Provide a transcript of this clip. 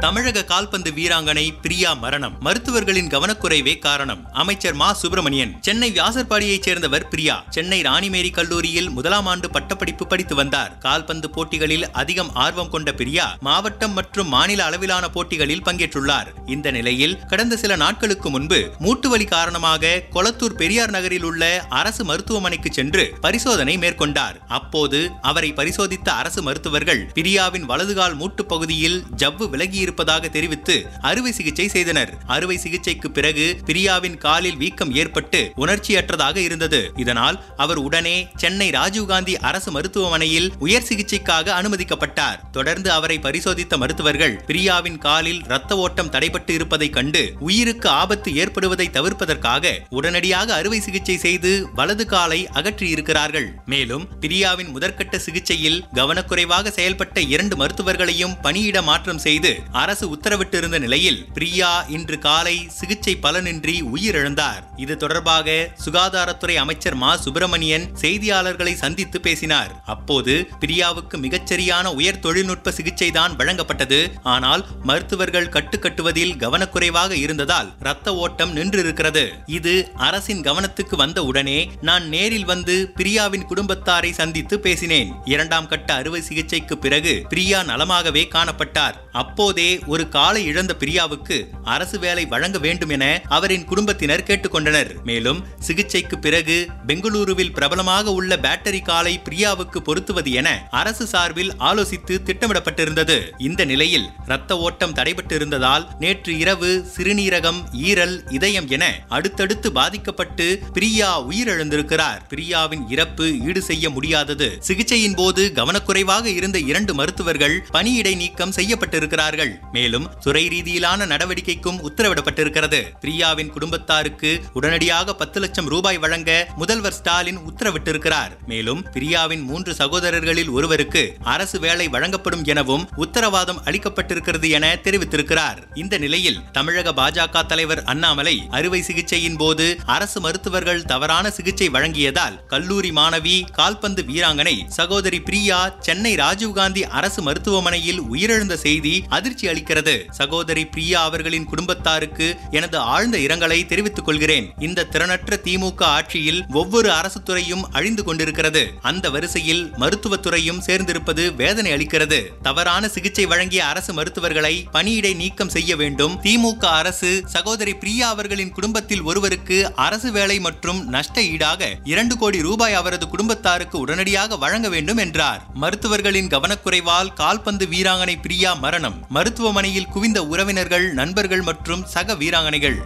தமிழக கால்பந்து வீராங்கனை பிரியா மரணம். மருத்துவர்களின் கவனக்குறைவே காரணம். அமைச்சர் மா. சுப்பிரமணியன் சென்னை வியாசர்பாடியைச் சேர்ந்தவர் பிரியா. சென்னை ராணிமேரி கல்லூரியில் முதலாம் ஆண்டு பட்டப்படிப்பு படித்து வந்தார். கால்பந்து போட்டிகளில் அதிகம் ஆர்வம் கொண்ட பிரியா மாவட்டம் மற்றும் மாநில அளவிலான போட்டிகளில் பங்கேற்றுள்ளார். இந்த நிலையில் கடந்த சில நாட்களுக்கு முன்பு மூட்டுவலி காரணமாக கொளத்தூர் பெரியார் நகரில் உள்ள அரசு மருத்துவமனைக்கு சென்று பரிசோதனை மேற்கொண்டார். அப்போது அவரை பரிசோதித்த அரசு மருத்துவர்கள் பிரியாவின் வலதுகால் மூட்டு பகுதியில் ஜவ்வு விலகியிருந்த இருப்பதாக தெரிவித்து அறுவை சிகிச்சை செய்தனர். அறுவை சிகிச்சைக்கு பிறகு பிரியாவின் காலில் வீக்கம் ஏற்பட்டு உணர்ச்சியற்றதாக இருந்தது. இதனால் அவர் உடனே சென்னை ராஜீவ்காந்தி அரசு மருத்துவமனையில் உயர் சிகிச்சைக்காக அனுமதிக்கப்பட்டார். தொடர்ந்து அவரை பரிசோதித்த மருத்துவர்கள் பிரியாவின் காலில் ரத்த ஓட்டம் தடைபட்டு இருப்பதை கண்டு உயிருக்கு ஆபத்து ஏற்படுவதை தவிர்ப்பதற்காக உடனடியாக அறுவை சிகிச்சை செய்து வலது காலை அகற்றியிருக்கிறார்கள். மேலும் பிரியாவின் முதற்கட்ட சிகிச்சையில் கவனக்குறைவாக செயல்பட்ட இரண்டு மருத்துவர்களையும் பணியிட மாற்றம் செய்து அரசு உத்தரவிட்டிருந்த நிலையில் பிரியா இன்று காலை சிகிச்சை பலனின்றி உயிரிழந்தார். இது தொடர்பாக சுகாதாரத்துறை அமைச்சர் மா. சுப்பிரமணியன் செய்தியாளர்களை சந்தித்து பேசினார். அப்போது பிரியாவுக்கு மிகச்சரியான உயர் தொழில்நுட்ப சிகிச்சை தான் வழங்கப்பட்டது. ஆனால் மருத்துவர்கள் கட்டுக்கட்டுவதில் கவனக்குறைவாக இருந்ததால் ரத்த ஓட்டம் நின்றிருக்கிறது. இது அரசின் கவனத்துக்கு வந்த உடனே நான் நேரில் வந்து பிரியாவின் குடும்பத்தாரை சந்தித்து பேசினேன். இரண்டாம் கட்ட அறுவை சிகிச்சைக்கு பிறகு பிரியா நலமாகவே காணப்பட்டார். அப்போதே ஒரு காலை இழந்த பிரியாவுக்கு அரசு வேலை வழங்க வேண்டும் என அவரின் குடும்பத்தினர் கேட்டுக்கொண்டனர். மேலும் சிகிச்சைக்கு பிறகு பெங்களூருவில் பிரபலமாக உள்ள பேட்டரி காலை பிரியாவுக்கு பொருத்துவது என அரசு சார்பில் ஆலோசித்து திட்டமிடப்பட்டிருந்தது. இந்த நிலையில் ரத்த ஓட்டம் தடைபட்டு இருந்ததால் நேற்று இரவு சிறுநீரகம் ஈரல் இதயம் என அடுத்தடுத்து பாதிக்கப்பட்டு பிரியா உயிரிழந்திருக்கிறார். பிரியாவின் இறப்பு ஈடு செய்ய முடியாதது. சிகிச்சையின் போது கவனக்குறைவாக இருந்த இரண்டு மருத்துவர்கள் பணியிடை நீக்கம் செய்யப்பட்டிருக்கிறார்கள் மேலும் துறை ரீதியிலான நடவடிக்கைக்கும் உத்தரவிடப்பட்டிருக்கிறது. பிரியாவின் குடும்பத்தாருக்கு உடனடியாக பத்து லட்சம் ரூபாய் வழங்க முதல்வர் ஸ்டாலின் உத்தரவிட்டிருக்கிறார். மேலும் பிரியாவின் மூன்று சகோதரர்களில் ஒருவருக்கு அரசு வேலை வழங்கப்படும் எனவும் உத்தரவாதம் அளிக்கப்பட்டிருக்கிறது என தெரிவித்திருக்கிறார். இந்த நிலையில் தமிழக பாஜக தலைவர் அண்ணாமலை அறுவை சிகிச்சையின் போது அரசு மருத்துவர்கள் தவறான சிகிச்சை வழங்கியதால் கல்லூரி மாணவி கால்பந்து வீராங்கனை சகோதரி பிரியா சென்னை ராஜீவ்காந்தி அரசு மருத்துவமனையில் உயிரிழந்த செய்தி செய்தி அதிர்ச்சி அளிக்கிறது. சகோதரி பிரியா அவர்களின் குடும்பத்தாருக்கு எனது ஆழ்ந்த இரங்கலை தெரிவித்துக் கொள்கிறேன். இந்த திறனற்ற திமுக ஆட்சியில் ஒவ்வொரு அரசு துறையும் அழிந்து கொண்டிருக்கிறது. அந்த வரிசையில் மருத்துவத்துறையும் சேர்ந்திருப்பது வேதனை அளிக்கிறது. தவறான சிகிச்சை வழங்கிய அரசு மருத்துவர்களை பணியிடை நீக்கம் செய்ய வேண்டும். திமுக அரசு சகோதரி பிரியா அவர்களின் குடும்பத்தில் ஒருவருக்கு அரசு வேலை மற்றும் நஷ்ட ஈடாக இரண்டு கோடி ரூபாய் அவரது குடும்பத்தாருக்கு உடனடியாக வழங்க வேண்டும் என்றார். மருத்துவர்களின் கவனக்குறைவால் கால்பந்து வீராங்கனை பிரியா மரணம். மரணம். மருத்துவமனையில் குவிந்த உறவினர்கள் நண்பர்கள் மற்றும் சக வீராங்கனைகள்.